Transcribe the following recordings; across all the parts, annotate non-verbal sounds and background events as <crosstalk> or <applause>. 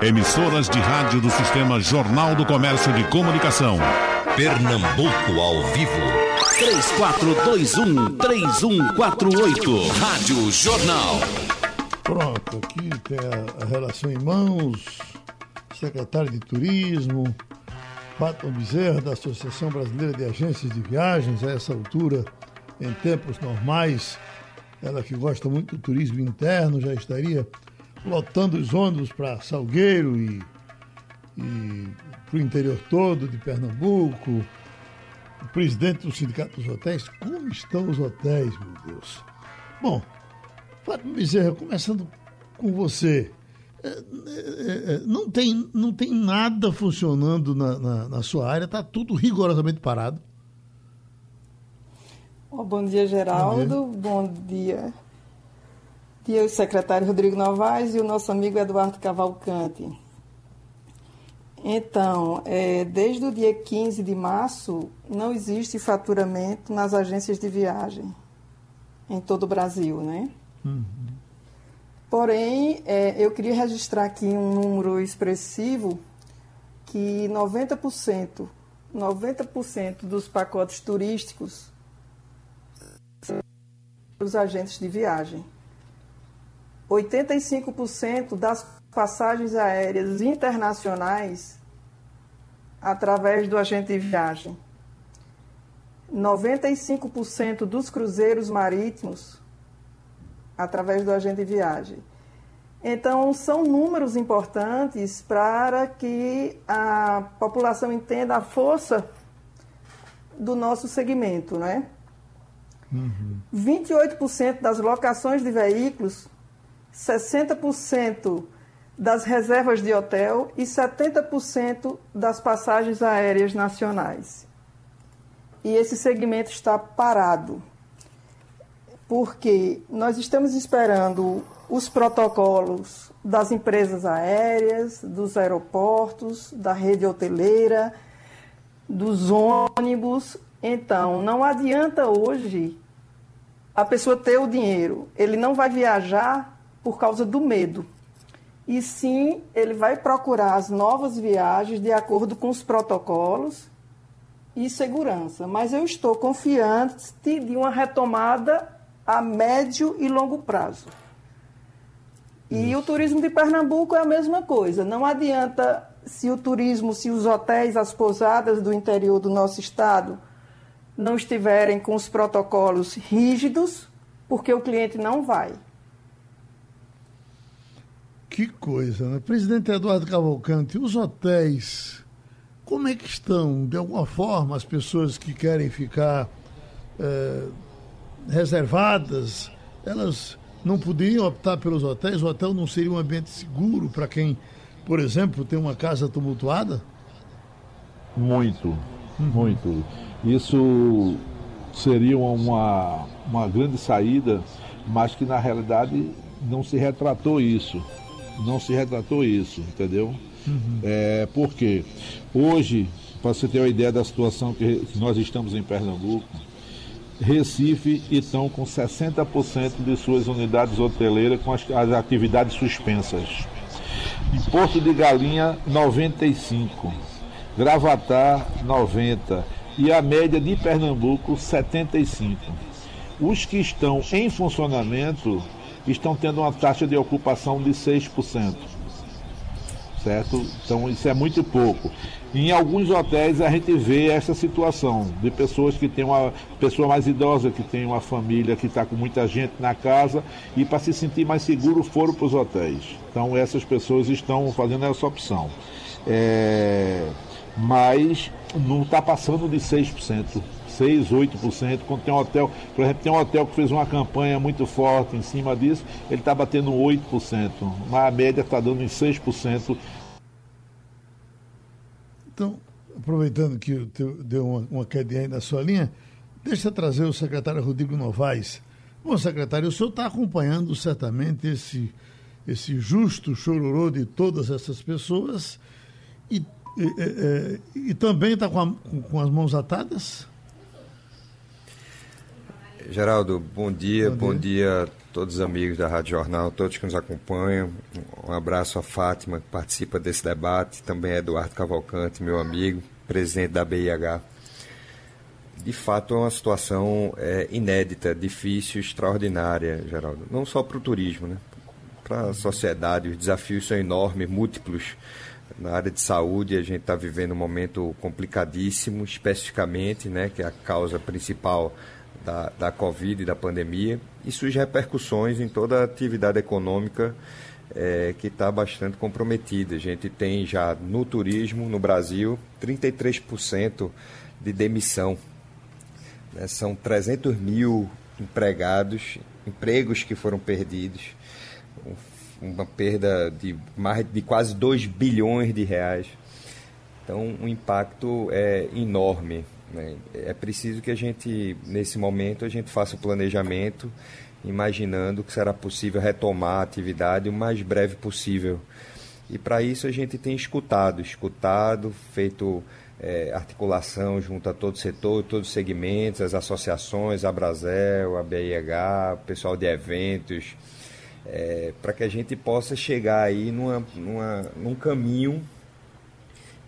Emissoras de rádio do Sistema Jornal do Comércio de Comunicação. Pernambuco ao vivo. 3421-3148. Rádio Jornal. Pronto, aqui tem a, relação em mãos, secretário de Turismo, Fátima Bezerra, da Associação Brasileira de Agências de Viagens, a essa altura, em tempos normais, ela que gosta muito do turismo interno, já estaria lotando os ônibus para Salgueiro e, e para o interior todo de Pernambuco. O presidente do Sindicato dos Hotéis, como estão os hotéis, meu Deus? Bom, Fátima Bezerra, começando com você. É, é, é, não tem, não tem nada funcionando na, na, na sua área, está tudo rigorosamente parado. Oh, bom dia, Geraldo. Bom dia. Bom dia. Dia o secretário Rodrigo Novaes e o nosso amigo Eduardo Cavalcante. Então, é, desde o dia 15 de março, não existe faturamento nas agências de viagem em todo o Brasil, né? Uhum. Porém, é, eu queria registrar aqui um número expressivo que 90%, 90% dos pacotes turísticos os agentes de viagem. 85% das passagens aéreas internacionais através do agente de viagem. 95% dos cruzeiros marítimos através do agente de viagem. Então, são números importantes para que a população entenda a força do nosso segmento, né? Uhum. 28% das locações de veículos, 60% das reservas de hotel e 70% das passagens aéreas nacionais. E esse segmento está parado porque nós estamos esperando os protocolos das empresas aéreas, dos aeroportos, da rede hoteleira, dos ônibus. Então, não adianta hoje a pessoa ter o dinheiro. Ele não vai viajar por causa do medo. E sim, ele vai procurar as novas viagens de acordo com os protocolos e segurança. Mas eu estou confiante de uma retomada a médio e longo prazo. E Isso. o turismo de Pernambuco é a mesma coisa. Não adianta se o turismo, se os hotéis, as pousadas do interior do nosso estado não estiverem com os protocolos rígidos, porque o cliente não vai. Que coisa, né? Presidente Eduardo Cavalcante, os hotéis, como é que estão? De alguma forma, as pessoas que querem ficar. É reservadas, elas não poderiam optar pelos hotéis? O hotel não seria um ambiente seguro para quem, por exemplo, tem uma casa tumultuada? Muito, uhum. muito. Isso seria uma, uma grande saída, mas que na realidade não se retratou isso. Não se retratou isso, entendeu? Uhum. É, porque hoje, para você ter uma ideia da situação que, que nós estamos em Pernambuco, Recife estão com 60% de suas unidades hoteleiras com as, as atividades suspensas. Em Porto de Galinha, 95. Gravatar, 90. E a média de Pernambuco, 75. Os que estão em funcionamento estão tendo uma taxa de ocupação de 6% certo? Então isso é muito pouco. Em alguns hotéis a gente vê essa situação de pessoas que têm uma pessoa mais idosa, que tem uma família que está com muita gente na casa e para se sentir mais seguro foram para os hotéis. Então essas pessoas estão fazendo essa opção. É... Mas não está passando de 6%. 6, 8%. Quando tem um hotel, por exemplo, tem um hotel que fez uma campanha muito forte em cima disso, ele está batendo 8%, mas a média está dando em 6%. Então, aproveitando que deu uma, uma quedinha aí na sua linha, deixa eu trazer o secretário Rodrigo Novaes. Bom, secretário, o senhor está acompanhando certamente esse, esse justo chororô de todas essas pessoas e, e, e, e também está com, com as mãos atadas? Geraldo, bom dia, bom, bom dia. dia. a todos os amigos da Rádio Jornal, todos que nos acompanham. Um abraço a Fátima, que participa desse debate, também Eduardo Cavalcante, meu amigo, presidente da BIH. De fato, é uma situação é, inédita, difícil, extraordinária, Geraldo. Não só para o turismo, né? para a sociedade, os desafios são enormes, múltiplos. Na área de saúde, a gente está vivendo um momento complicadíssimo, especificamente, né, que é a causa principal da, da Covid e da pandemia. E surge repercussões em toda a atividade econômica é, que está bastante comprometida. A gente tem já no turismo, no Brasil, 33% de demissão. Né? São 300 mil empregados, empregos que foram perdidos uma perda de mais de quase 2 bilhões de reais. Então, o impacto é enorme. Né? É preciso que a gente, nesse momento, a gente faça o planejamento, imaginando que será possível retomar a atividade o mais breve possível. E para isso a gente tem escutado, escutado, feito é, articulação junto a todo o setor, todos os segmentos, as associações, a Brasel, a BIH, o pessoal de eventos, é, para que a gente possa chegar aí numa, numa, num caminho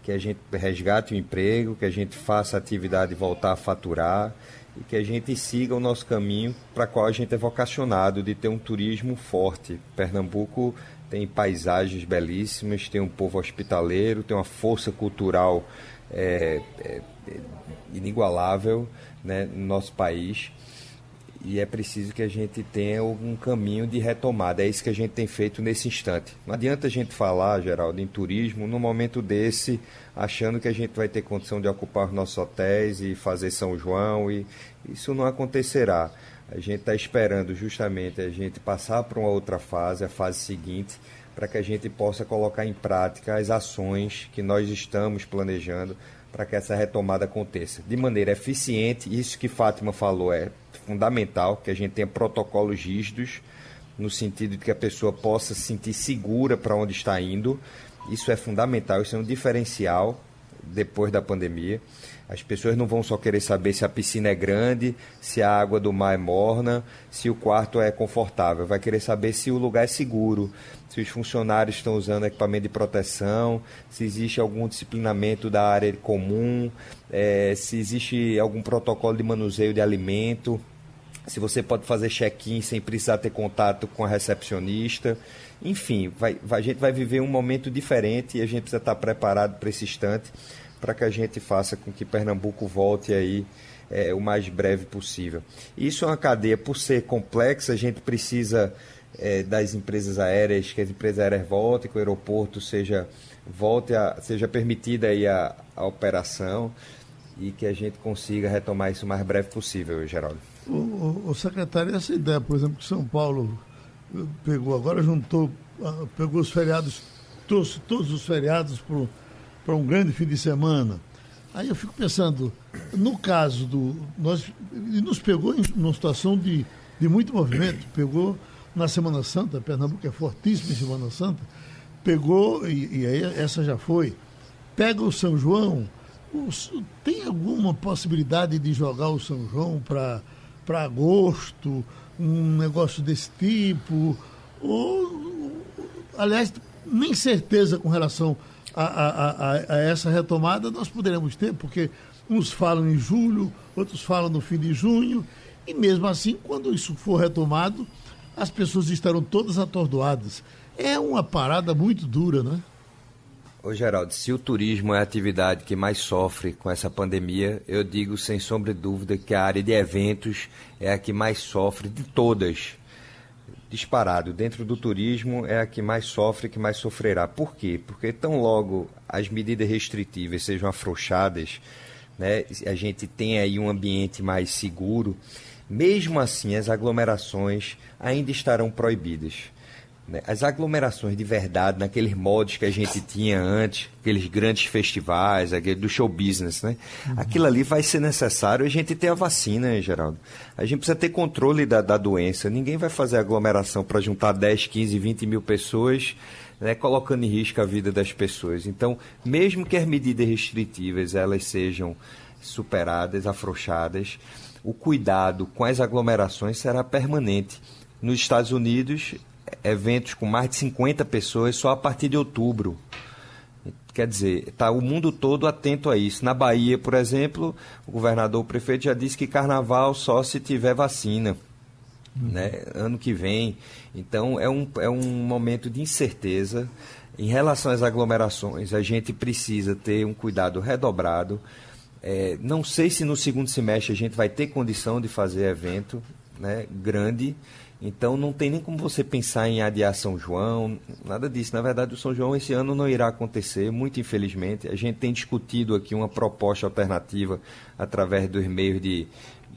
que a gente resgate o emprego, que a gente faça a atividade voltar a faturar e que a gente siga o nosso caminho para qual a gente é vocacionado de ter um turismo forte. Pernambuco tem paisagens belíssimas, tem um povo hospitaleiro, tem uma força cultural é, é, inigualável né, no nosso país e é preciso que a gente tenha um caminho de retomada. É isso que a gente tem feito nesse instante. Não adianta a gente falar, Geraldo, em turismo num momento desse, achando que a gente vai ter condição de ocupar os nossos hotéis e fazer São João, e isso não acontecerá. A gente está esperando justamente a gente passar para uma outra fase, a fase seguinte, para que a gente possa colocar em prática as ações que nós estamos planejando para que essa retomada aconteça de maneira eficiente. Isso que Fátima falou é fundamental, que a gente tenha protocolos rígidos, no sentido de que a pessoa possa se sentir segura para onde está indo. Isso é fundamental, isso é um diferencial depois da pandemia. As pessoas não vão só querer saber se a piscina é grande, se a água do mar é morna, se o quarto é confortável. Vai querer saber se o lugar é seguro, se os funcionários estão usando equipamento de proteção, se existe algum disciplinamento da área comum, é, se existe algum protocolo de manuseio de alimento, se você pode fazer check-in sem precisar ter contato com a recepcionista. Enfim, vai, vai, a gente vai viver um momento diferente e a gente precisa estar preparado para esse instante para que a gente faça com que Pernambuco volte aí é, o mais breve possível. Isso é uma cadeia, por ser complexa, a gente precisa é, das empresas aéreas, que as empresas aéreas voltem, que o aeroporto seja, volte a, seja permitida aí a, a operação e que a gente consiga retomar isso o mais breve possível, Geraldo. O, o, o secretário, essa ideia, por exemplo, que São Paulo pegou agora, juntou, ah, pegou os feriados, trouxe todos os feriados para para um grande fim de semana. Aí eu fico pensando, no caso do. Nós, nos pegou em uma situação de, de muito movimento, pegou na Semana Santa, Pernambuco é fortíssimo em Semana Santa, pegou, e, e aí essa já foi, pega o São João, os, tem alguma possibilidade de jogar o São João para agosto, um negócio desse tipo? Ou, aliás, nem certeza com relação a, a, a, essa retomada nós poderemos ter, porque uns falam em julho, outros falam no fim de junho, e mesmo assim, quando isso for retomado, as pessoas estarão todas atordoadas. É uma parada muito dura, não é? Ô Geraldo, se o turismo é a atividade que mais sofre com essa pandemia, eu digo sem sombra de dúvida que a área de eventos é a que mais sofre de todas disparado dentro do turismo é a que mais sofre, que mais sofrerá. Por quê? Porque tão logo as medidas restritivas sejam afrouxadas, né, a gente tem aí um ambiente mais seguro, mesmo assim as aglomerações ainda estarão proibidas. Né? As aglomerações de verdade, naqueles modos que a gente tinha antes, aqueles grandes festivais, aquele do show business, né? Uhum. Aquilo ali vai ser necessário a gente ter a vacina, Geraldo. A gente precisa ter controle da, da doença. Ninguém vai fazer aglomeração para juntar 10, 15, 20 mil pessoas, né, colocando em risco a vida das pessoas. Então, mesmo que as medidas restritivas elas sejam superadas, afrouxadas, o cuidado com as aglomerações será permanente. Nos Estados Unidos, eventos com mais de 50 pessoas só a partir de outubro. Quer dizer, está o mundo todo atento a isso. Na Bahia, por exemplo, o governador, o prefeito já disse que carnaval só se tiver vacina. Né? Ano que vem. Então, é um, é um momento de incerteza. Em relação às aglomerações, a gente precisa ter um cuidado redobrado. É, não sei se no segundo semestre a gente vai ter condição de fazer evento né, grande. Então não tem nem como você pensar em adiar São João, nada disso. Na verdade, o São João esse ano não irá acontecer, muito infelizmente. A gente tem discutido aqui uma proposta alternativa através dos meios de,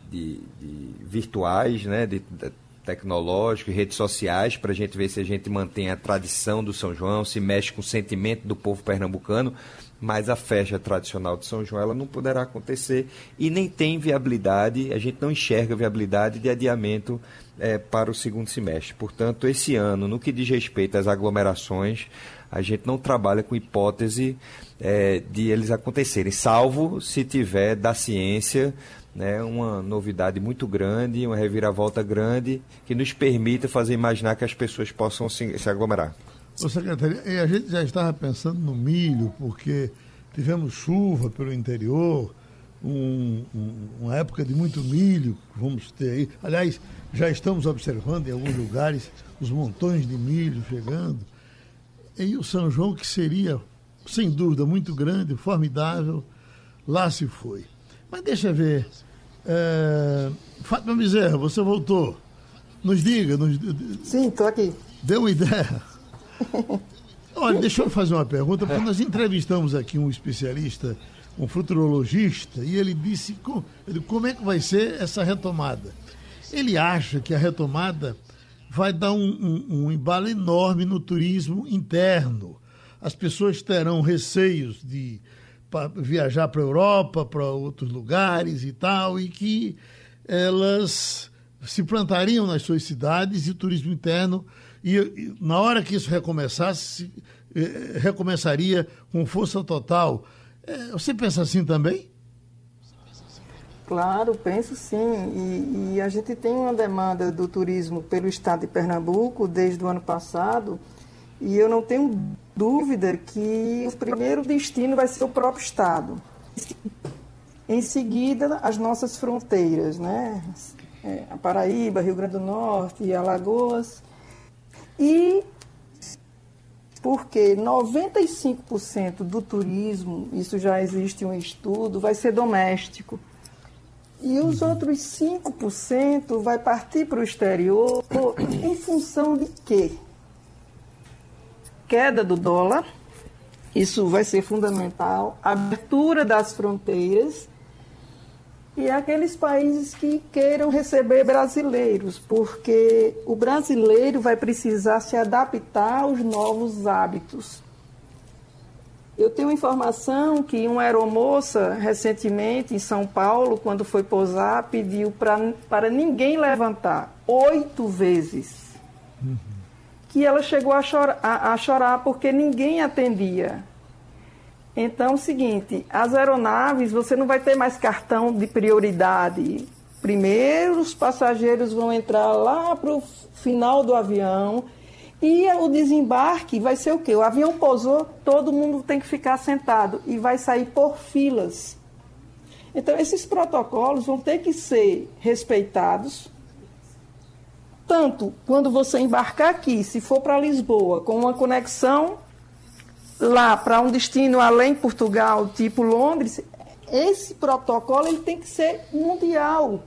de, de virtuais, né, de, de tecnológicos, redes sociais, para a gente ver se a gente mantém a tradição do São João, se mexe com o sentimento do povo pernambucano mas a festa tradicional de São João ela não poderá acontecer e nem tem viabilidade, a gente não enxerga viabilidade de adiamento é, para o segundo semestre. Portanto, esse ano, no que diz respeito às aglomerações, a gente não trabalha com hipótese é, de eles acontecerem, salvo se tiver da ciência né, uma novidade muito grande, uma reviravolta grande, que nos permita fazer imaginar que as pessoas possam se, se aglomerar. Ô, secretário, a gente já estava pensando no milho, porque tivemos chuva pelo interior, um, um, uma época de muito milho que vamos ter aí. Aliás, já estamos observando em alguns lugares os montões de milho chegando. E o São João, que seria, sem dúvida, muito grande, formidável, lá se foi. Mas deixa eu ver. É... Fátima Bezerra, você voltou. Nos diga. Nos... Sim, estou aqui. Dê uma ideia. <laughs> Olha, deixa eu fazer uma pergunta, porque nós entrevistamos aqui um especialista, um futurologista, e ele disse como é que vai ser essa retomada. Ele acha que a retomada vai dar um, um, um embalo enorme no turismo interno. As pessoas terão receios de viajar para a Europa, para outros lugares e tal, e que elas se plantariam nas suas cidades e o turismo interno, e, e na hora que isso recomeçasse, eh, recomeçaria com força total. Eh, você pensa assim também? Claro, penso sim. E, e, a gente tem uma demanda do turismo pelo estado de Pernambuco desde o ano passado. E eu não tenho dúvida que o primeiro destino vai ser o próprio estado. Em seguida, as nossas fronteiras, né? É, a Paraíba, Rio Grande do Norte Alagoas. E porque 95% do turismo, isso já existe um estudo, vai ser doméstico. E os outros 5% vai partir para o exterior em função de quê? Queda do dólar, isso vai ser fundamental, abertura das fronteiras e aqueles países que queiram receber brasileiros, porque o brasileiro vai precisar se adaptar aos novos hábitos. Eu tenho informação que uma aeromoça, recentemente, em São Paulo, quando foi pousar, pediu pra, para ninguém levantar oito vezes. Uhum. Que ela chegou a chorar, a, a chorar porque ninguém atendia. Então, é o seguinte: as aeronaves, você não vai ter mais cartão de prioridade. Primeiro, os passageiros vão entrar lá para o final do avião e o desembarque vai ser o quê? O avião pousou, todo mundo tem que ficar sentado e vai sair por filas. Então, esses protocolos vão ter que ser respeitados. Tanto quando você embarcar aqui, se for para Lisboa, com uma conexão lá para um destino além Portugal, tipo Londres, esse protocolo ele tem que ser mundial.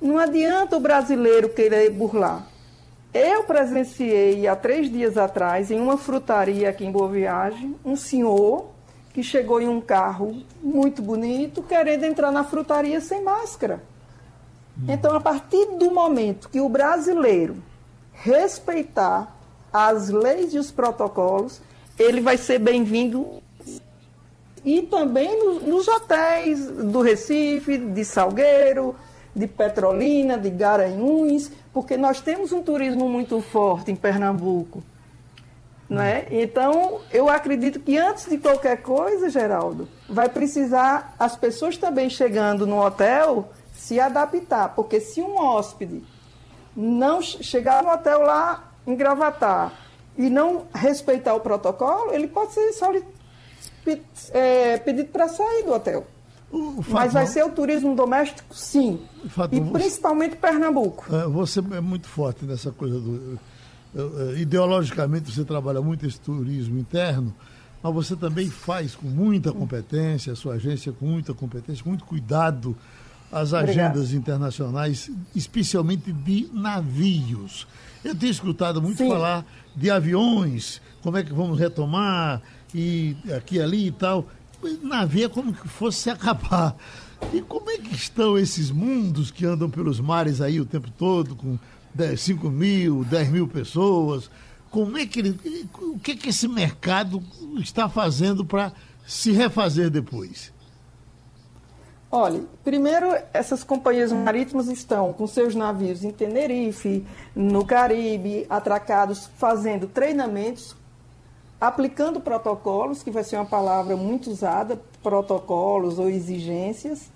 Não adianta o brasileiro querer burlar. Eu presenciei há três dias atrás, em uma frutaria aqui em Boa Viagem, um senhor que chegou em um carro muito bonito, querendo entrar na frutaria sem máscara. Então, a partir do momento que o brasileiro respeitar as leis e os protocolos, ele vai ser bem-vindo e também nos, hotéis do Recife, de Salgueiro, de Petrolina, de Garanhuns, porque nós temos um turismo muito forte em Pernambuco. Não é? Então, eu acredito que antes de qualquer coisa, Geraldo, vai precisar as pessoas também chegando no hotel se adaptar, porque se um hóspede não chegar no hotel lá em Gravatar e não respeitar o protocolo, ele pode ser é, pedido para sair do hotel. Mas vai ser o turismo doméstico, sim. e principalmente você, Pernambuco. É, você é muito forte nessa coisa do. É, ideologicamente você trabalha muito esse turismo interno, mas você também faz com muita competência, a sua agência com muita competência, com muito cuidado as agendas Obrigada. internacionais, especialmente de navios. Eu tenho escutado muito Sim. falar de aviões, como é que vamos retomar, e aqui ali e tal. Navio é como que fosse se acabar. <laughs> E como é que estão esses mundos que andam pelos mares aí o tempo todo, com 10, 5 mil, 10 mil pessoas? Como é que ele. O que, é que esse mercado está fazendo para se refazer depois? Olha, primeiro, essas companhias marítimas estão com seus navios em Tenerife, no Caribe, atracados, fazendo treinamentos, aplicando protocolos, que vai ser uma palavra muito usada, protocolos ou exigências,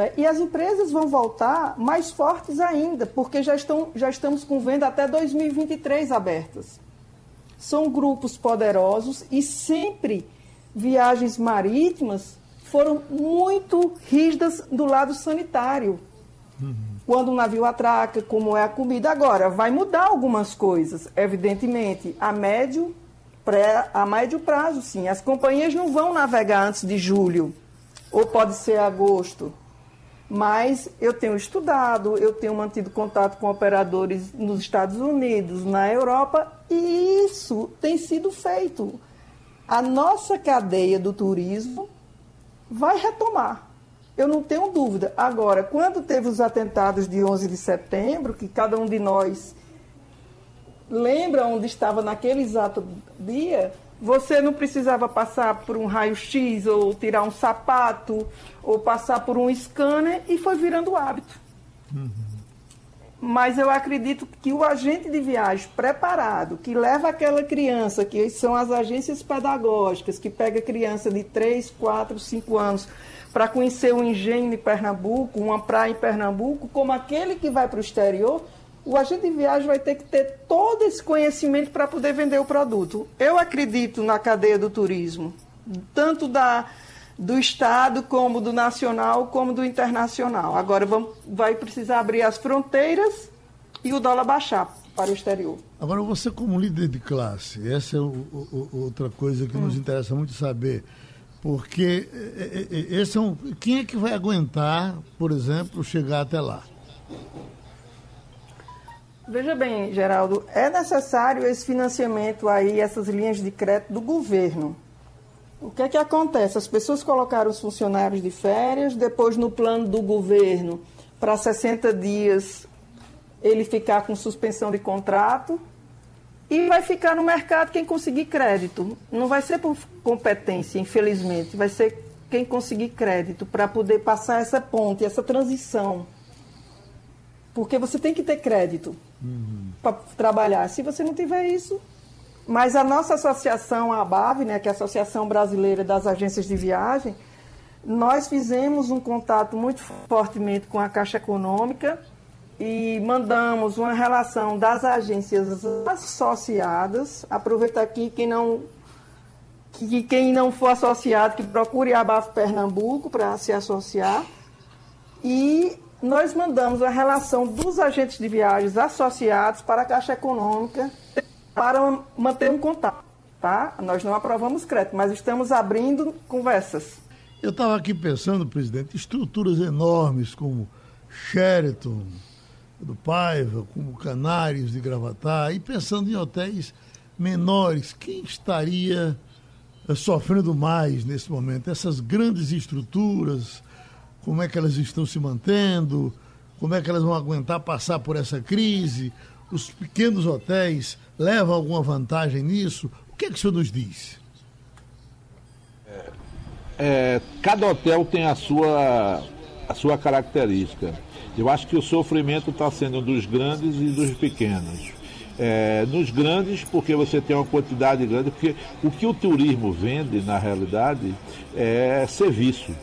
é? e as empresas vão voltar mais fortes ainda, porque já, estão, já estamos com venda até 2023 abertas. São grupos poderosos e sempre viagens marítimas foram muito rígidas do lado sanitário. Uhum. Quando o navio atraca, como é a comida. Agora, vai mudar algumas coisas, evidentemente, a médio, pré, a médio prazo, sim. As companhias não vão navegar antes de julho, ou pode ser agosto. Mas eu tenho estudado, eu tenho mantido contato com operadores nos Estados Unidos, na Europa, e isso tem sido feito. A nossa cadeia do turismo vai retomar. Eu não tenho dúvida. Agora, quando teve os atentados de 11 de setembro, que cada um de nós lembra onde estava naquele exato dia, você não precisava passar por um raio-x ou tirar um sapato ou passar por um scanner e foi virando hábito. Uhum. Mas eu acredito que o agente de viagem preparado, que leva aquela criança, que são as agências pedagógicas, que pega criança de 3, 4, 5 anos para conhecer o engenho de Pernambuco, uma praia em Pernambuco, como aquele que vai para o exterior, o agente de viagem vai ter que ter todo esse conhecimento para poder vender o produto. Eu acredito na cadeia do turismo, tanto da do Estado, como do nacional, como do internacional. Agora vamos, vai precisar abrir as fronteiras e o dólar baixar para o exterior. Agora, você como líder de classe, essa é o, o, outra coisa que hum. nos interessa muito saber, porque é, é, é, esse é um, quem é que vai aguentar, por exemplo, chegar até lá? Veja bem, Geraldo, é necessário esse financiamento aí, essas linhas de crédito do governo. O que é que acontece? As pessoas colocaram os funcionários de férias, depois no plano do governo, para 60 dias ele ficar com suspensão de contrato e vai ficar no mercado quem conseguir crédito. Não vai ser por competência, infelizmente, vai ser quem conseguir crédito para poder passar essa ponte, essa transição. Porque você tem que ter crédito uhum. para trabalhar. Se você não tiver isso, mas a nossa associação, a ABAV, né, que é a Associação Brasileira das Agências de Viagem, nós fizemos um contato muito fortemente com a Caixa Econômica e mandamos uma relação das agências associadas. Aproveitar aqui quem não que quem não for associado que procure a ABAF Pernambuco para se associar. E nós mandamos a relação dos agentes de viagens associados para a Caixa Econômica para manter um contato. Tá? Nós não aprovamos crédito, mas estamos abrindo conversas. Eu estava aqui pensando, presidente, estruturas enormes como Sheraton, do Paiva, como Canários de Gravatar, e pensando em hotéis menores, quem estaria eh, sofrendo mais nesse momento? Essas grandes estruturas, como é que elas estão se mantendo? Como é que elas vão aguentar passar por essa crise? Os pequenos hotéis levam alguma vantagem nisso? O que é que o senhor nos diz? É, é, cada hotel tem a sua, a sua característica. Eu acho que o sofrimento está sendo dos grandes e dos pequenos. É, nos grandes, porque você tem uma quantidade grande, porque o que o turismo vende, na realidade, é serviço.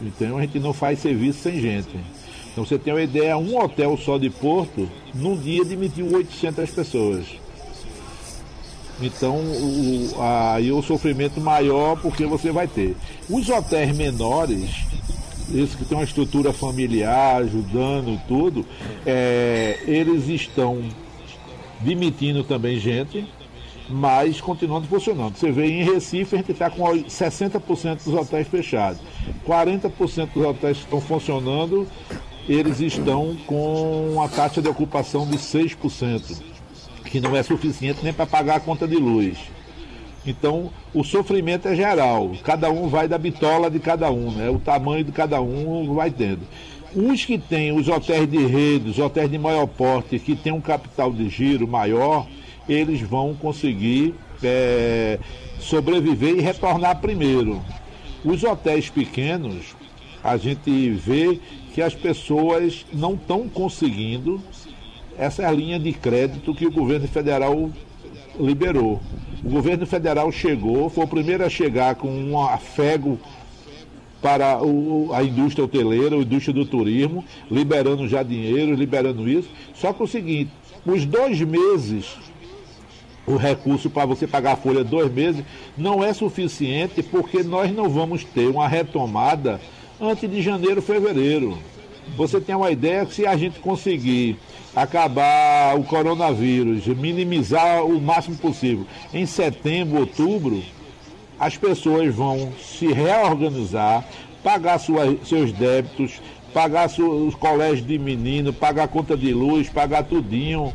Então a gente não faz serviço sem gente. Então você tem uma ideia, um hotel só de Porto, num dia demitiu 800 pessoas. Então, o, aí o sofrimento maior porque você vai ter. Os hotéis menores, esses que têm uma estrutura familiar, ajudando tudo, é, eles estão demitindo também gente, mas continuando funcionando. Você vê em Recife, a gente está com 60% dos hotéis fechados. 40% dos hotéis estão funcionando, eles estão com a taxa de ocupação de 6% que não é suficiente nem para pagar a conta de luz. Então, o sofrimento é geral. Cada um vai da bitola de cada um, né? O tamanho de cada um vai tendo. Os que têm os hotéis de rede, os hotéis de maior porte, que têm um capital de giro maior, eles vão conseguir é, sobreviver e retornar primeiro. Os hotéis pequenos, a gente vê que as pessoas não estão conseguindo essa linha de crédito que o governo federal liberou. O governo federal chegou, foi o primeiro a chegar com um afego para o, a indústria hoteleira, a indústria do turismo, liberando já dinheiro, liberando isso. Só que é o seguinte, os dois meses, o recurso para você pagar a folha dois meses, não é suficiente porque nós não vamos ter uma retomada antes de janeiro, fevereiro. Você tem uma ideia que se a gente conseguir acabar o coronavírus, minimizar o máximo possível, em setembro, outubro, as pessoas vão se reorganizar, pagar seus débitos, pagar os colégios de menino, pagar conta de luz, pagar tudinho.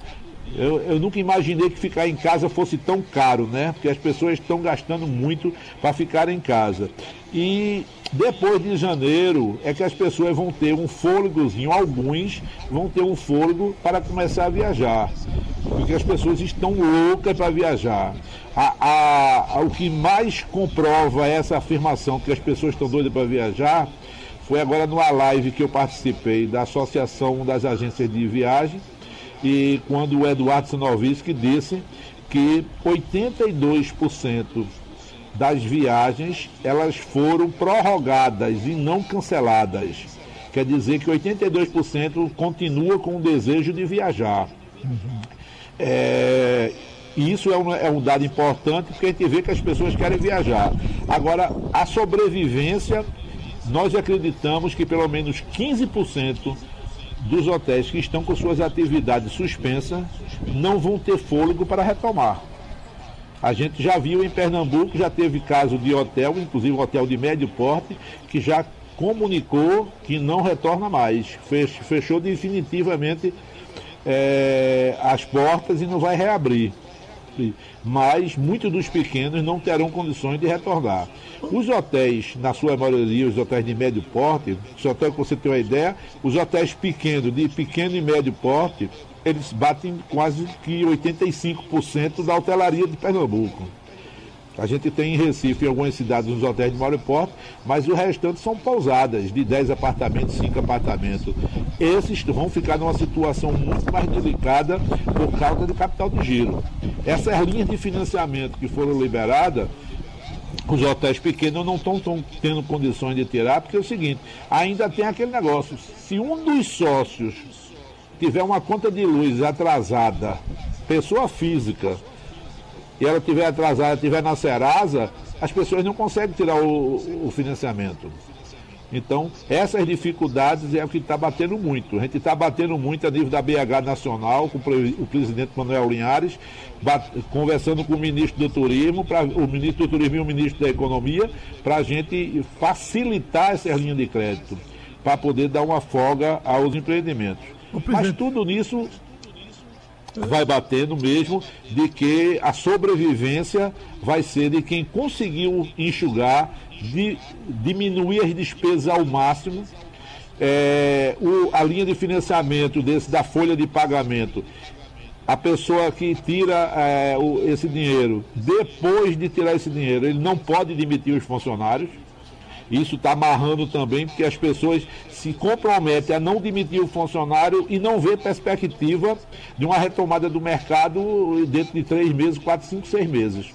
Eu, eu nunca imaginei que ficar em casa fosse tão caro, né? Porque as pessoas estão gastando muito para ficar em casa. E depois de janeiro é que as pessoas vão ter um fôlegozinho, alguns vão ter um fôlego para começar a viajar. Porque as pessoas estão loucas para viajar. A, a, a, o que mais comprova essa afirmação que as pessoas estão doidas para viajar foi agora numa live que eu participei da Associação das Agências de Viagem e quando o Eduardo Sinoviski disse que 82% das viagens elas foram prorrogadas e não canceladas. Quer dizer que 82% continua com o desejo de viajar. Uhum. É, isso é um, é um dado importante porque a gente vê que as pessoas querem viajar. Agora, a sobrevivência, nós acreditamos que pelo menos 15% dos hotéis que estão com suas atividades suspensas não vão ter fôlego para retomar. A gente já viu em Pernambuco, já teve caso de hotel, inclusive hotel de médio porte, que já comunicou que não retorna mais. Fechou definitivamente é, as portas e não vai reabrir. Mas muitos dos pequenos não terão condições de retornar. Os hotéis, na sua maioria, os hotéis de médio porte, só para você ter uma ideia, os hotéis pequenos, de pequeno e médio porte, eles batem quase que 85% da hotelaria de Pernambuco. A gente tem em Recife, em algumas cidades, os hotéis de maior porte, mas o restante são pousadas, de 10 apartamentos, 5 apartamentos. Esses vão ficar numa situação muito mais delicada por causa do capital de giro. Essas linhas de financiamento que foram liberadas, os hotéis pequenos não estão tendo condições de tirar, porque é o seguinte, ainda tem aquele negócio, se um dos sócios tiver uma conta de luz atrasada, pessoa física, e ela tiver atrasada, tiver na Serasa, as pessoas não conseguem tirar o, o financiamento. Então, essas dificuldades é o que está batendo muito. A gente está batendo muito a nível da BH Nacional, com o presidente Manuel Linhares, conversando com o ministro do Turismo, pra, o ministro do Turismo e o ministro da Economia, para a gente facilitar essas linhas de crédito, para poder dar uma folga aos empreendimentos. Mas tudo nisso vai batendo mesmo de que a sobrevivência vai ser de quem conseguiu enxugar, de, diminuir as despesas ao máximo. É, o, a linha de financiamento desse, da folha de pagamento, a pessoa que tira é, o, esse dinheiro, depois de tirar esse dinheiro, ele não pode demitir os funcionários isso está amarrando também, porque as pessoas se comprometem a não demitir o funcionário e não vê perspectiva de uma retomada do mercado dentro de três meses, quatro, cinco, seis meses.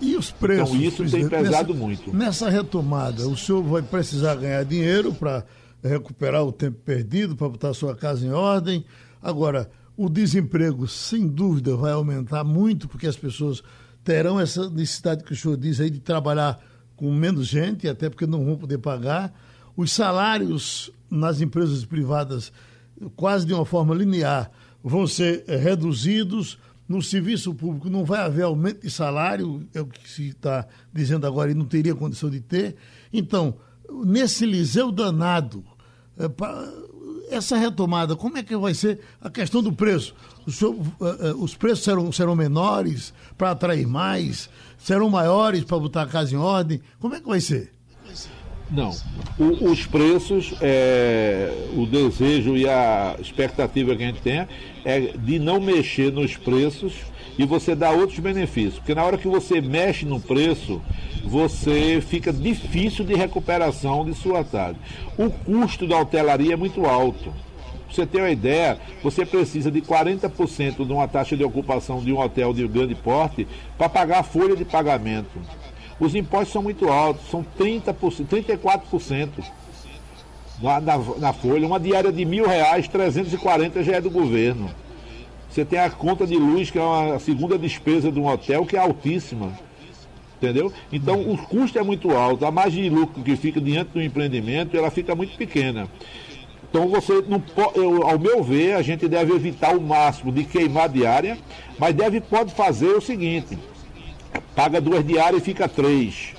E os preços? Então isso tem pesado nessa, muito. Nessa retomada, o senhor vai precisar ganhar dinheiro para recuperar o tempo perdido para botar sua casa em ordem. Agora, o desemprego, sem dúvida, vai aumentar muito, porque as pessoas terão essa necessidade que o senhor diz aí de trabalhar com menos gente, até porque não vão poder pagar. Os salários nas empresas privadas, quase de uma forma linear, vão ser eh, reduzidos. No serviço público não vai haver aumento de salário, é o que se está dizendo agora, e não teria condição de ter. Então, nesse liseu danado, é, essa retomada, como é que vai ser a questão do preço? É, é, os preços serão, serão menores para atrair mais? Serão maiores para botar a casa em ordem? Como é que vai ser? Não. O, os preços, é, o desejo e a expectativa que a gente tem é de não mexer nos preços e você dar outros benefícios. Porque na hora que você mexe no preço, você fica difícil de recuperação de sua tarde. O custo da hotelaria é muito alto. Você ter uma ideia, você precisa de 40% de uma taxa de ocupação de um hotel de grande porte para pagar a folha de pagamento. Os impostos são muito altos, são 30%, 34% na, na, na folha. Uma diária de mil reais, 340 já é do governo. Você tem a conta de luz, que é a segunda despesa de um hotel, que é altíssima. Entendeu? Então o custo é muito alto, a margem de lucro que fica diante do empreendimento, ela fica muito pequena. Então você não pode, eu, ao meu ver, a gente deve evitar o máximo de queimar diária, mas deve pode fazer o seguinte: paga duas diárias e fica três.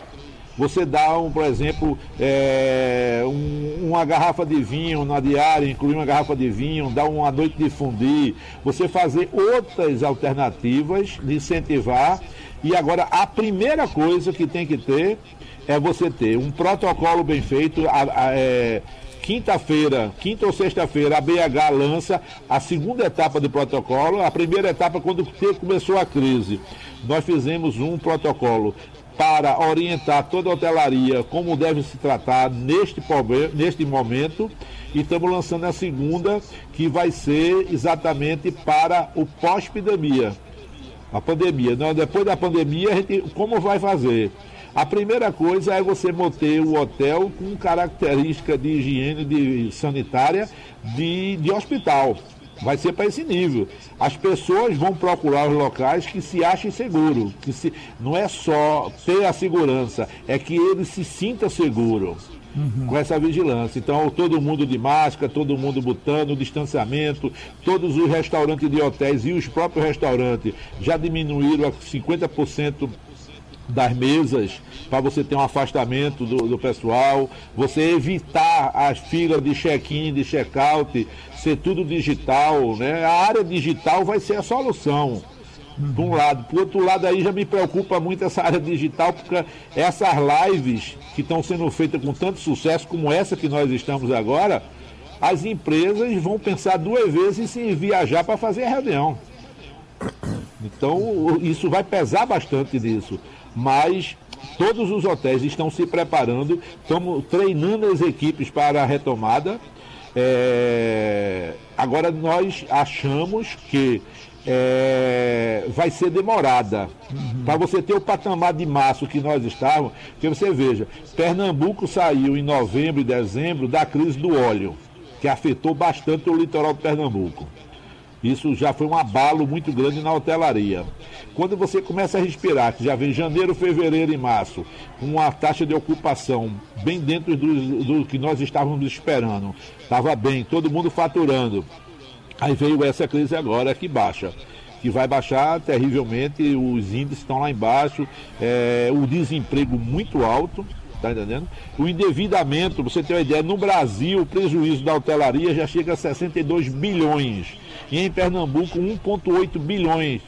Você dá, um, por exemplo, é, um, uma garrafa de vinho na diária, incluir uma garrafa de vinho, dá uma noite de fundir, você fazer outras alternativas de incentivar. E agora, a primeira coisa que tem que ter é você ter um protocolo bem feito. A, a, é, quinta-feira, quinta ou sexta-feira, a BH lança a segunda etapa do protocolo. A primeira etapa, quando começou a crise, nós fizemos um protocolo para orientar toda a hotelaria como deve se tratar neste, neste momento. E estamos lançando a segunda, que vai ser exatamente para o pós-pandemia. A pandemia. Não, depois da pandemia, a gente, como vai fazer? A primeira coisa é você manter o hotel com característica de higiene de sanitária de, de hospital. Vai ser para esse nível. As pessoas vão procurar os locais que se achem seguro. Que se, não é só ter a segurança, é que ele se sinta seguro. Uhum. com essa vigilância. Então, todo mundo de máscara, todo mundo botando distanciamento, todos os restaurantes de hotéis e os próprios restaurantes já diminuíram a 50% das mesas para você ter um afastamento do, do, pessoal, você evitar as filas de check-in, de check-out, ser tudo digital, né? A área digital vai ser a solução. De um lado. Por outro lado, aí já me preocupa muito essa área digital, porque essas lives que estão sendo feitas com tanto sucesso como essa que nós estamos agora, as empresas vão pensar duas vezes em viajar para fazer a reunião. Então, isso vai pesar bastante nisso mas todos os hotéis estão se preparando, estamos treinando as equipes para a retomada. É... Agora nós achamos que é... vai ser demorada. Uhum. Para você ter o patamar de março que nós estávamos, que você veja, Pernambuco saiu em novembro e dezembro da crise do óleo, que afetou bastante o litoral de Pernambuco. Isso já foi um abalo muito grande na hotelaria. Quando você começa a respirar, que já vem janeiro, fevereiro e março, uma taxa de ocupação bem dentro do, do que nós estávamos esperando, estava bem, todo mundo faturando. Aí veio essa crise agora que baixa que vai baixar terrivelmente, os índices estão lá embaixo, é, o desemprego muito alto, tá entendendo? O endividamento, você tem uma ideia, no Brasil o prejuízo da hotelaria já chega a 62 bilhões e em Pernambuco 1,8 bilhões.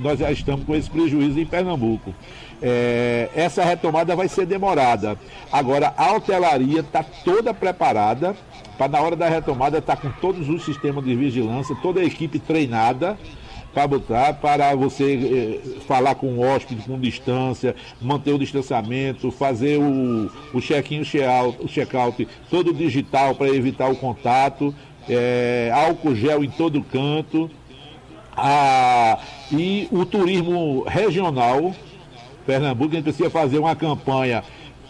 Nós já estamos com esse prejuízo em Pernambuco. É, essa retomada vai ser demorada. Agora, a hotelaria está toda preparada para, na hora da retomada, estar tá com todos os sistemas de vigilância, toda a equipe treinada para botar, para você eh, falar com o hóspede com distância, manter o distanciamento, fazer o, o check-in, o check-out todo digital para evitar o contato é, álcool gel em todo canto, a, e o turismo regional, Pernambuco, a gente precisa fazer uma campanha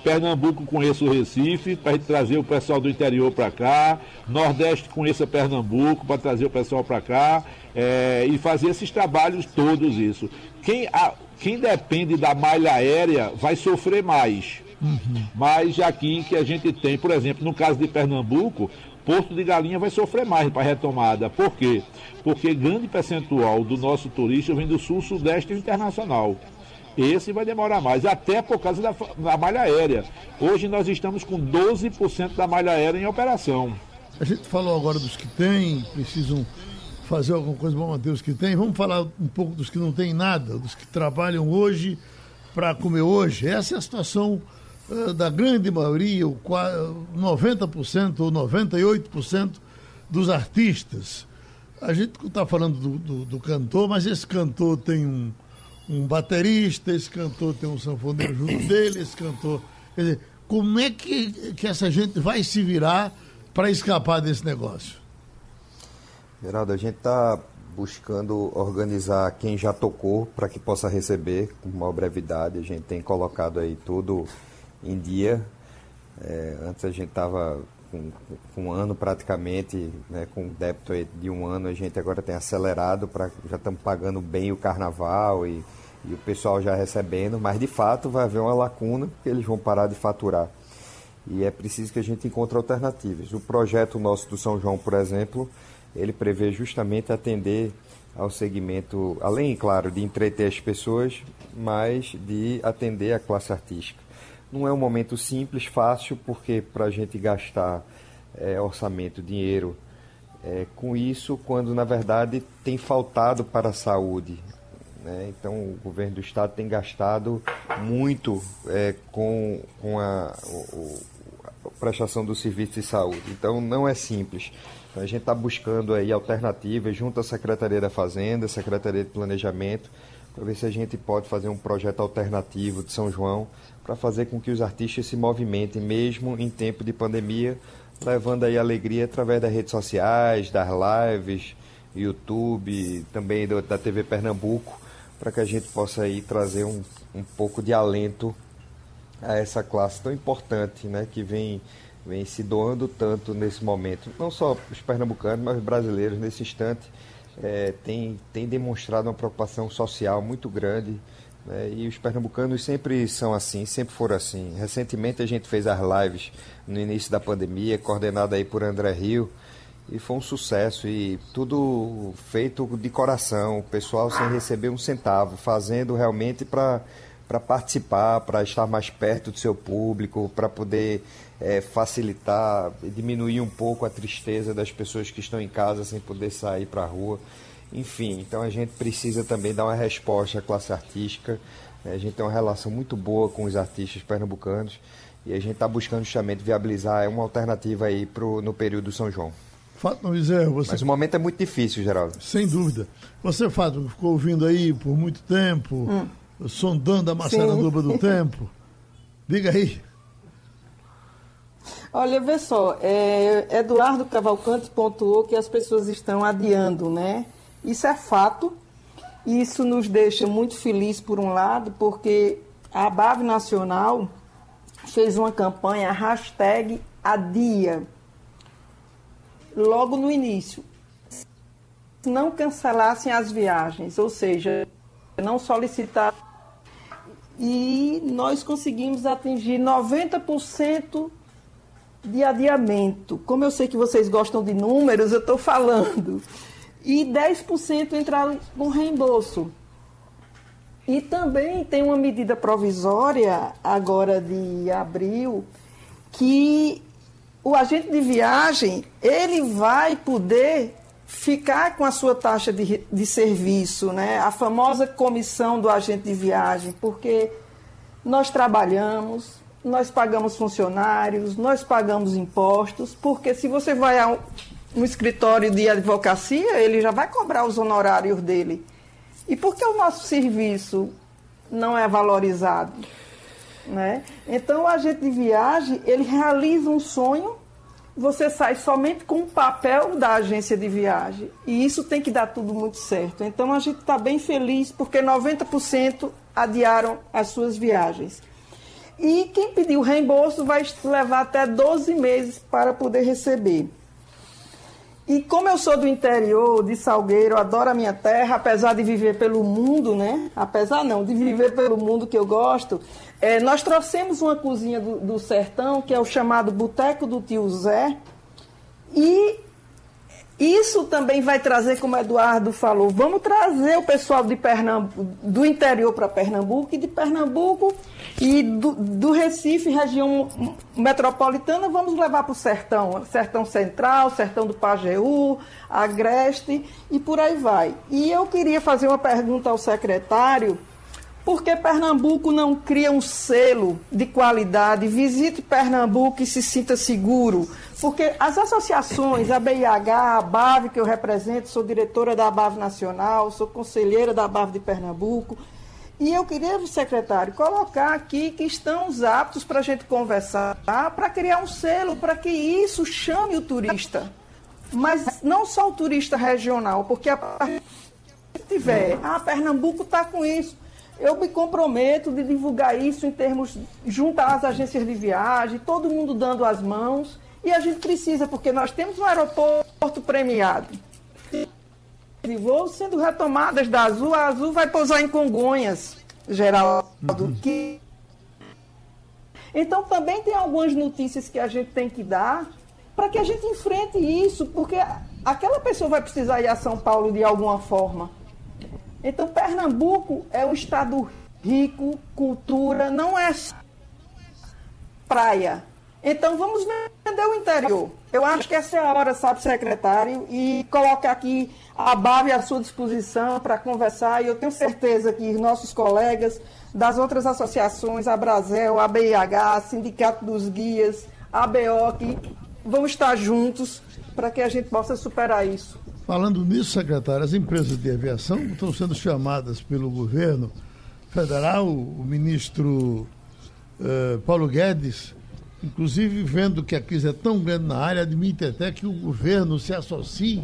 Pernambuco conheça o Recife, para trazer o pessoal do interior para cá, Nordeste conheça Pernambuco, para trazer o pessoal para cá, é, e fazer esses trabalhos todos isso. Quem, a, quem depende da malha aérea vai sofrer mais. Uhum. Mas aqui que a gente tem, por exemplo, no caso de Pernambuco, Porto de Galinha vai sofrer mais para a retomada. Por quê? Porque grande percentual do nosso turista vem do sul, sudeste e internacional. Esse vai demorar mais, até por causa da, da malha aérea. Hoje nós estamos com 12% da malha aérea em operação. A gente falou agora dos que têm, precisam fazer alguma coisa para manter os que têm. Vamos falar um pouco dos que não têm nada, dos que trabalham hoje para comer hoje. Essa é a situação da grande maioria, o 90% ou 98% dos artistas. A gente está falando do, do, do cantor, mas esse cantor tem um um baterista, esse cantor tem um sanfoneiro junto dele, esse cantor. Quer dizer, como é que, que essa gente vai se virar para escapar desse negócio? Geraldo, a gente está buscando organizar quem já tocou para que possa receber com maior brevidade. A gente tem colocado aí tudo em dia. É, antes a gente estava com, com, um ano praticamente, né, com débito de um ano, a gente agora tem acelerado, para já estamos pagando bem o carnaval e e o pessoal já recebendo, mas de fato vai haver uma lacuna porque eles vão parar de faturar. E é preciso que a gente encontre alternativas. O projeto nosso do São João, por exemplo, ele prevê justamente atender ao segmento, além, claro, de entreter as pessoas, mas de atender a classe artística. Não é um momento simples, fácil, porque para a gente gastar é, orçamento, dinheiro, é, com isso, quando na verdade tem faltado para a saúde. Né? Então, o governo do estado tem gastado muito é, com, com a, o, a, prestação do serviço de saúde. Então, não é simples. Então, a gente está buscando aí alternativas junto à Secretaria da Fazenda, Secretaria de Planejamento, para ver se a gente pode fazer um projeto alternativo de São João para fazer com que os artistas se movimentem mesmo em tempo de pandemia, levando aí alegria através das redes sociais, das lives, YouTube, também da TV Pernambuco, para que a gente possa aí trazer um, um pouco de alento a essa classe tão importante, né, que vem vem se doando tanto nesse momento. Não só os pernambucanos, mas os brasileiros nesse instante é, tem, tem demonstrado uma preocupação social muito grande. Né, e os pernambucanos sempre são assim, sempre foram assim. Recentemente a gente fez as lives no início da pandemia, coordenada aí por André Rio, e foi um sucesso e tudo feito de coração, o pessoal sem receber um centavo, fazendo realmente para para participar, para estar mais perto do seu público, para poder é, facilitar e diminuir um pouco a tristeza das pessoas que estão em casa sem poder sair para a rua. Enfim, então a gente precisa também dar uma resposta à classe artística. A gente tem uma relação muito boa com os artistas pernambucanos e a gente está buscando justamente viabilizar uma alternativa aí pro, no período do São João. Fátima Bezerra, você... Mas o momento é muito difícil, Geraldo. Sem dúvida. Você, Fátima, ficou ouvindo aí por muito tempo, hum. sondando a maçaranduba do <laughs> tempo. Diga aí. Olha, vê só, é, Eduardo Cavalcante pontuou que as pessoas estão adiando, né? Isso é fato. Isso nos deixa muito felizes, por um lado, porque a BAV Nacional fez uma campanha, hashtag Adia logo no início. Não cancelassem as viagens, ou seja, não solicitar. E nós conseguimos atingir 90% de adiamento. Como eu sei que vocês gostam de números, eu estou falando. E 10% entraram com reembolso. E também tem uma medida provisória, agora de abril, que o agente de viagem ele vai poder ficar com a sua taxa de, de serviço, né? a famosa comissão do agente de viagem, porque nós trabalhamos, nós pagamos funcionários, nós pagamos impostos, porque se você vai a um, escritório de advocacia, ele já vai cobrar os honorários dele. E por que o nosso serviço não é valorizado? Né? Então, o agente de viagem, ele realiza um sonho, você sai somente com o papel da agência de viagem. E isso tem que dar tudo muito certo. Então, a gente está bem feliz porque 90% adiaram as suas viagens. E quem pediu reembolso vai levar até 12 meses para poder receber. E como eu sou do interior, de Salgueiro, adoro a minha terra, apesar de viver pelo mundo, né? Apesar não, de viver pelo mundo que eu gosto, é, nós trouxemos uma cozinha do, do sertão, que é o chamado Boteco do Tio Zé, e isso também vai trazer, como Eduardo falou, vamos trazer o pessoal de Pernambuco, do interior para Pernambuco e de Pernambuco e do, do, Recife, região metropolitana, vamos levar para o sertão, sertão central, sertão do Pajeú, Agreste e por aí vai. E eu queria fazer uma pergunta ao secretário por que Pernambuco não cria um selo de qualidade? Visite Pernambuco e se sinta seguro. Porque as associações, a BIH, a BAV, que eu represento, sou diretora da BAV Nacional, sou conselheira da BAV de Pernambuco. E eu queria, secretário, colocar aqui que estão os aptos para a gente conversar, para criar um selo, para que isso chame o turista. Mas não só o turista regional, porque a tiver, ah, Pernambuco está com isso eu me comprometo de divulgar isso em termos, juntar as agências de viagem, todo mundo dando as mãos. E a gente precisa, porque nós temos um aeroporto premiado. De voos sendo retomadas da Azul, a Azul vai pousar em Congonhas, Geraldo. Uhum. Que... Então também tem algumas notícias que a gente tem que dar para que a gente enfrente isso, porque aquela pessoa vai precisar ir a São Paulo de alguma forma. Então, Pernambuco é um estado rico, cultura, não é praia. Então, vamos vender o interior. Eu acho que essa é a hora, sabe, secretário, e colocar aqui a BAV à sua disposição para conversar. E eu tenho certeza que nossos colegas das outras associações, a Brasel, a BIH, Sindicato dos Guias, a BO, que vão estar juntos para que a gente possa superar isso. Falando nisso, secretário, as empresas de aviação estão sendo chamadas pelo governo federal, o ministro uh, Paulo Guedes, inclusive vendo que a crise é tão grande na área, admite até que o governo se associe,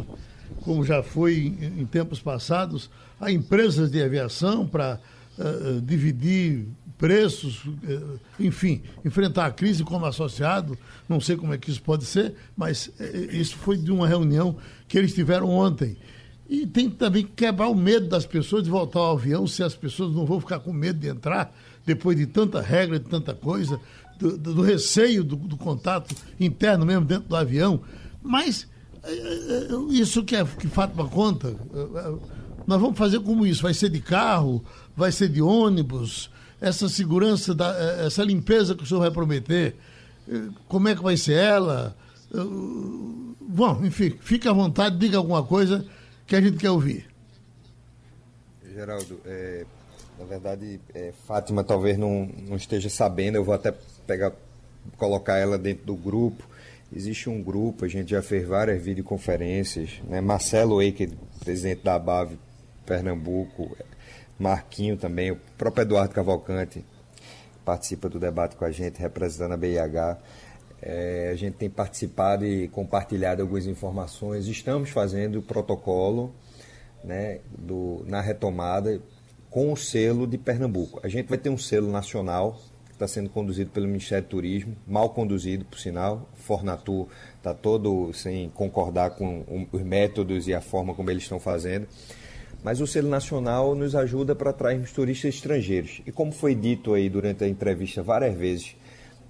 como já foi em, em tempos passados, a empresas de aviação para uh, dividir preços, enfim, enfrentar a crise como associado. Não sei como é que isso pode ser, mas isso foi de uma reunião que eles tiveram ontem. E tem que também quebrar o medo das pessoas de voltar ao avião, se as pessoas não vão ficar com medo de entrar depois de tanta regra, de tanta coisa, do, do receio do, do, contato interno mesmo dentro do avião. Mas é, é, isso que, é, que Fátima conta, é, nós vamos fazer como isso? Vai ser de carro? Vai ser de ônibus? Essa segurança, da, essa limpeza que o senhor vai prometer, como é que vai ser ela? Bom, enfim, fique à vontade, diga alguma coisa que a gente quer ouvir. Geraldo, é, na verdade, é, Fátima talvez não, não esteja sabendo, eu vou até pegar, colocar ela dentro do grupo. Existe um grupo, a gente já fez várias videoconferências, né? Marcelo Eiker, presidente da BAV Pernambuco, Marquinho também, o próprio Eduardo Cavalcante participa do debate com a gente, representando a BIH. É, a gente tem participado e compartilhado algumas informações. Estamos fazendo o protocolo né, do, na retomada com o selo de Pernambuco. A gente vai ter um selo nacional que está sendo conduzido pelo Ministério do Turismo, mal conduzido, por sinal. Fornatur está todo sem concordar com os métodos e a forma como eles estão fazendo. Mas o selo nacional nos ajuda para atrairmos turistas estrangeiros. E como foi dito aí durante a entrevista várias vezes,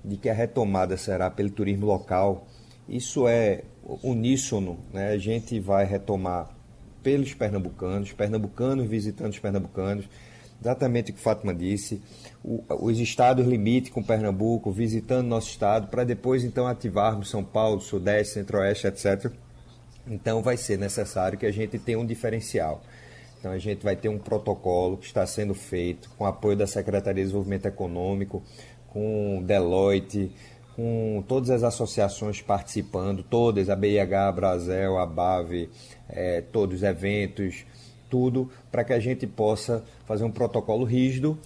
de que a retomada será pelo turismo local, isso é uníssono, né? A gente vai retomar pelos pernambucanos, pernambucanos visitando os pernambucanos, exatamente o que Fátima disse, o, os estados limite com Pernambuco, visitando nosso estado, para depois então ativarmos São Paulo, Sudeste, Centro-Oeste, etc. Então vai ser necessário que a gente tenha um diferencial. Então a gente vai ter um protocolo que está sendo feito com apoio da Secretaria de Desenvolvimento Econômico, com Deloitte, com todas as associações participando, todas, a BIH, a Brasel, a BAV, é, todos os eventos, tudo, para que a gente possa fazer um protocolo rígido,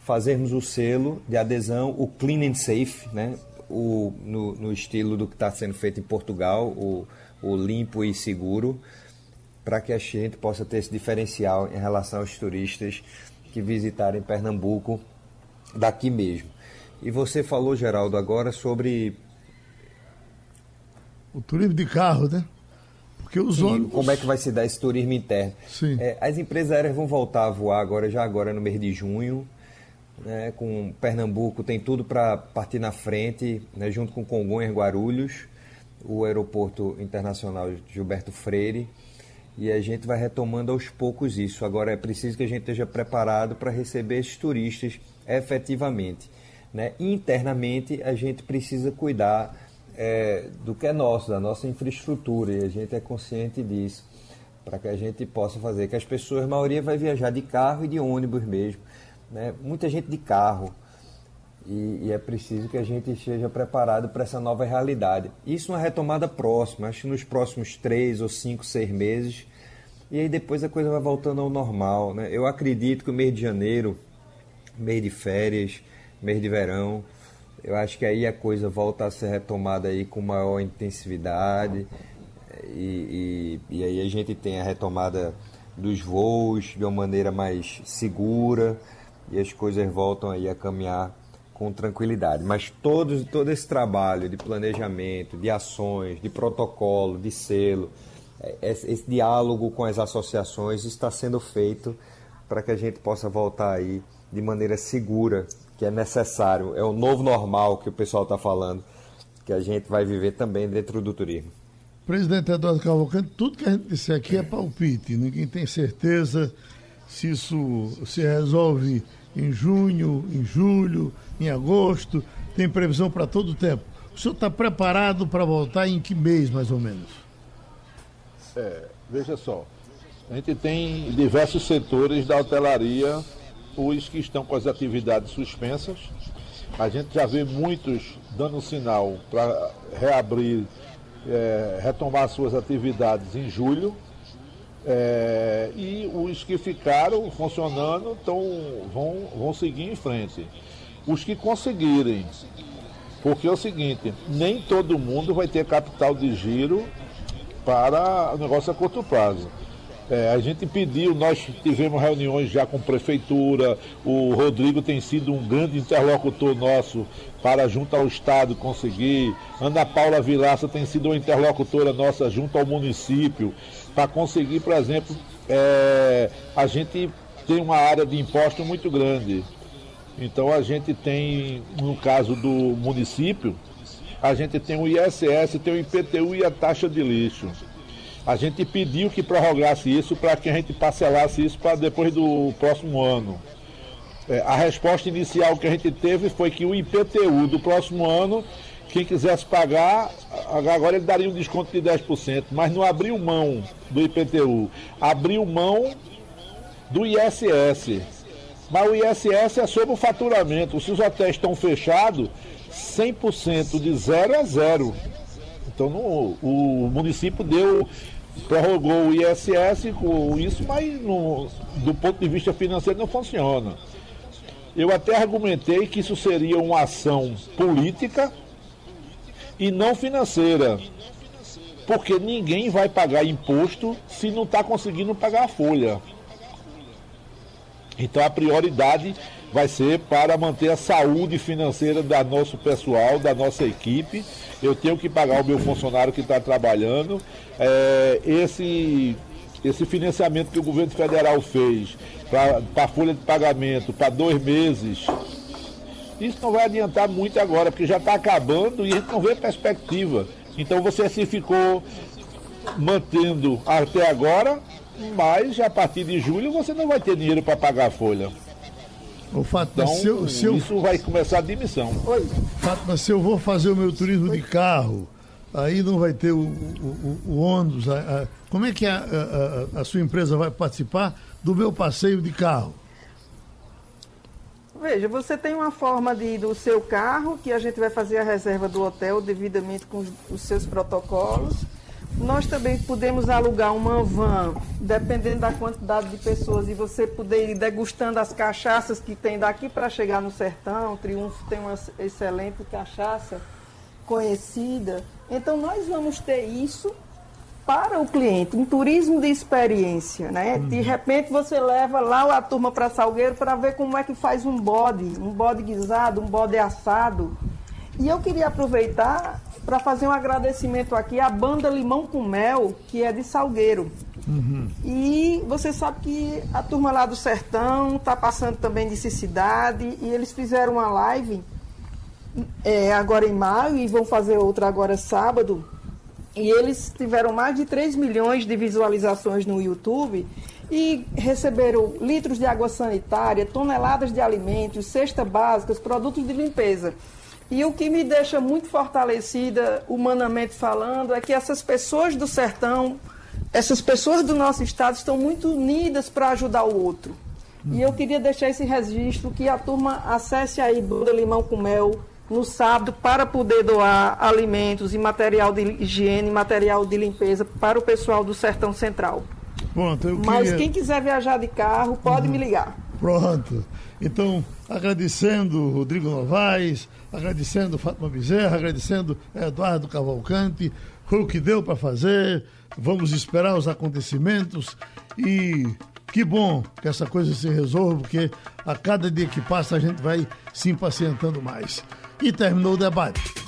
fazermos o selo de adesão, o clean and safe, né? o, no, no estilo do que está sendo feito em Portugal, o, o limpo e seguro, para que a gente possa ter esse diferencial em relação aos turistas que visitarem Pernambuco daqui mesmo. E você falou, Geraldo, agora sobre. O turismo de carro, né? Porque os ônibus... Como é que vai se dar esse turismo interno? Sim. É, as empresas aéreas vão voltar a voar agora, já agora no mês de junho. Né, com Pernambuco tem tudo para partir na frente, né, junto com Congonhas, Guarulhos, o aeroporto internacional Gilberto Freire, e a gente vai retomando aos poucos isso. Agora é preciso que a gente esteja preparado para receber esses turistas efetivamente. Né? Internamente a gente precisa cuidar é, do que é nosso, da nossa infraestrutura, e a gente é consciente disso, para que a gente possa fazer que as pessoas, a maioria vai viajar de carro e de ônibus mesmo, né? muita gente de carro, e, e é preciso que a gente esteja preparado para essa nova realidade. Isso é uma retomada próxima, acho que nos próximos três ou cinco, seis meses, e aí depois a coisa vai voltando ao normal. Né? Eu acredito que o mês de janeiro, mês de férias, mês de verão, eu acho que aí a coisa volta a ser retomada aí com maior intensividade e, e, e aí a gente tem a retomada dos voos de uma maneira mais segura e as coisas voltam aí a caminhar com tranquilidade. Mas todo, todo esse trabalho de planejamento, de ações, de protocolo, de selo, é, esse, esse diálogo com as associações está sendo feito para que a gente possa voltar aí de maneira segura que é necessário, é o novo normal que o pessoal está falando, que a gente vai viver também dentro do turismo. Presidente Eduardo Cavalcante, tudo que a gente disser aqui é palpite, ninguém tem certeza se isso se resolve em junho, em julho, em agosto, tem previsão para todo o tempo. O senhor está preparado para voltar em que mês, mais ou menos? É, veja só, a gente tem diversos setores da hotelaria os que estão com as atividades suspensas. A gente já vê muitos dando sinal para reabrir, é, retomar suas atividades em julho. É, e os que ficaram funcionando tão, vão, vão seguir em frente. Os que conseguirem, porque é o seguinte, nem todo mundo vai ter capital de giro para o negócio a curto prazo. É, a gente pediu, nós tivemos reuniões já com prefeitura, o Rodrigo tem sido um grande interlocutor nosso para junto ao Estado conseguir. Ana Paula Vilaça tem sido uma interlocutora nossa junto ao município para conseguir, por exemplo, é, a gente tem uma área de imposto muito grande. Então a gente tem, no caso do município, a gente tem o ISS, tem o IPTU e a taxa de lixo. A gente pediu que prorrogasse isso para que a gente parcelasse isso para depois do próximo ano. É, a resposta inicial que a gente teve foi que o IPTU do próximo ano, quem quisesse pagar, agora ele daria um desconto de 10%, mas não abriu mão do IPTU, abriu mão do ISS. Mas o ISS é sobre o faturamento. Se os hotéis estão fechados, 100% de zero é zero. Então no, o município deu prorrogou o ISS com isso, mas no, do ponto de vista financeiro não funciona. Eu até argumentei que isso seria uma ação política e não financeira. Porque ninguém vai pagar imposto se não está conseguindo pagar a folha. Então a prioridade vai ser para manter a saúde financeira da nosso pessoal, da nossa equipe. Eu tenho que pagar o meu funcionário que está trabalhando. É, esse, esse financiamento que o governo federal fez para a folha de pagamento para dois meses, isso não vai adiantar muito agora, porque já está acabando e a gente não vê perspectiva. Então você se ficou mantendo até agora, mas a partir de julho você não vai ter dinheiro para pagar a folha. Ô, Fátima, então, se eu, se eu... isso vai começar a demissão. Oi. Fátima, se eu vou fazer o meu turismo Oi. de carro, aí não vai ter o, o, o ônibus. A, a, como é que a, a, a, sua empresa vai participar do meu passeio de carro? Veja, você tem uma forma de ir do seu carro, que a gente vai fazer a reserva do hotel devidamente com os, os seus protocolos. Nós também podemos alugar uma van, dependendo da quantidade de pessoas, e você poder ir degustando as cachaças que tem daqui para chegar no sertão. O Triunfo tem uma excelente cachaça conhecida. Então nós vamos ter isso para o cliente, um turismo de experiência, né? Uhum. De repente você leva lá a turma para Salgueiro para ver como é que faz um bode, um bode guisado, um bode assado. E eu queria aproveitar para fazer um agradecimento aqui à banda Limão com Mel, que é de Salgueiro. Uhum. E você sabe que a turma lá do Sertão está passando também necessidade e eles fizeram uma live é, agora em maio e vão fazer outra agora sábado e eles tiveram mais de 3 milhões de visualizações no YouTube e receberam litros de água sanitária, toneladas de alimentos, cesta básicas, produtos de limpeza. E o que me deixa muito fortalecida, humanamente falando, é que essas pessoas do sertão, essas pessoas do nosso estado estão muito unidas para ajudar o outro. E eu queria deixar esse registro que a turma acesse aí Buda Limão com Mel, no sábado para poder doar alimentos e material de higiene, material de limpeza para o pessoal do Sertão Central. Pronto, eu Mas quem quiser viajar de carro, pode uhum. me ligar. Pronto. Então, agradecendo Rodrigo Novaes, agradecendo Fátima Bezerra, agradecendo Eduardo Cavalcante, foi o que deu para fazer. Vamos esperar os acontecimentos e que bom que essa coisa se resolva, porque a cada dia que passa a gente vai se impacientando mais. E terminou o debate.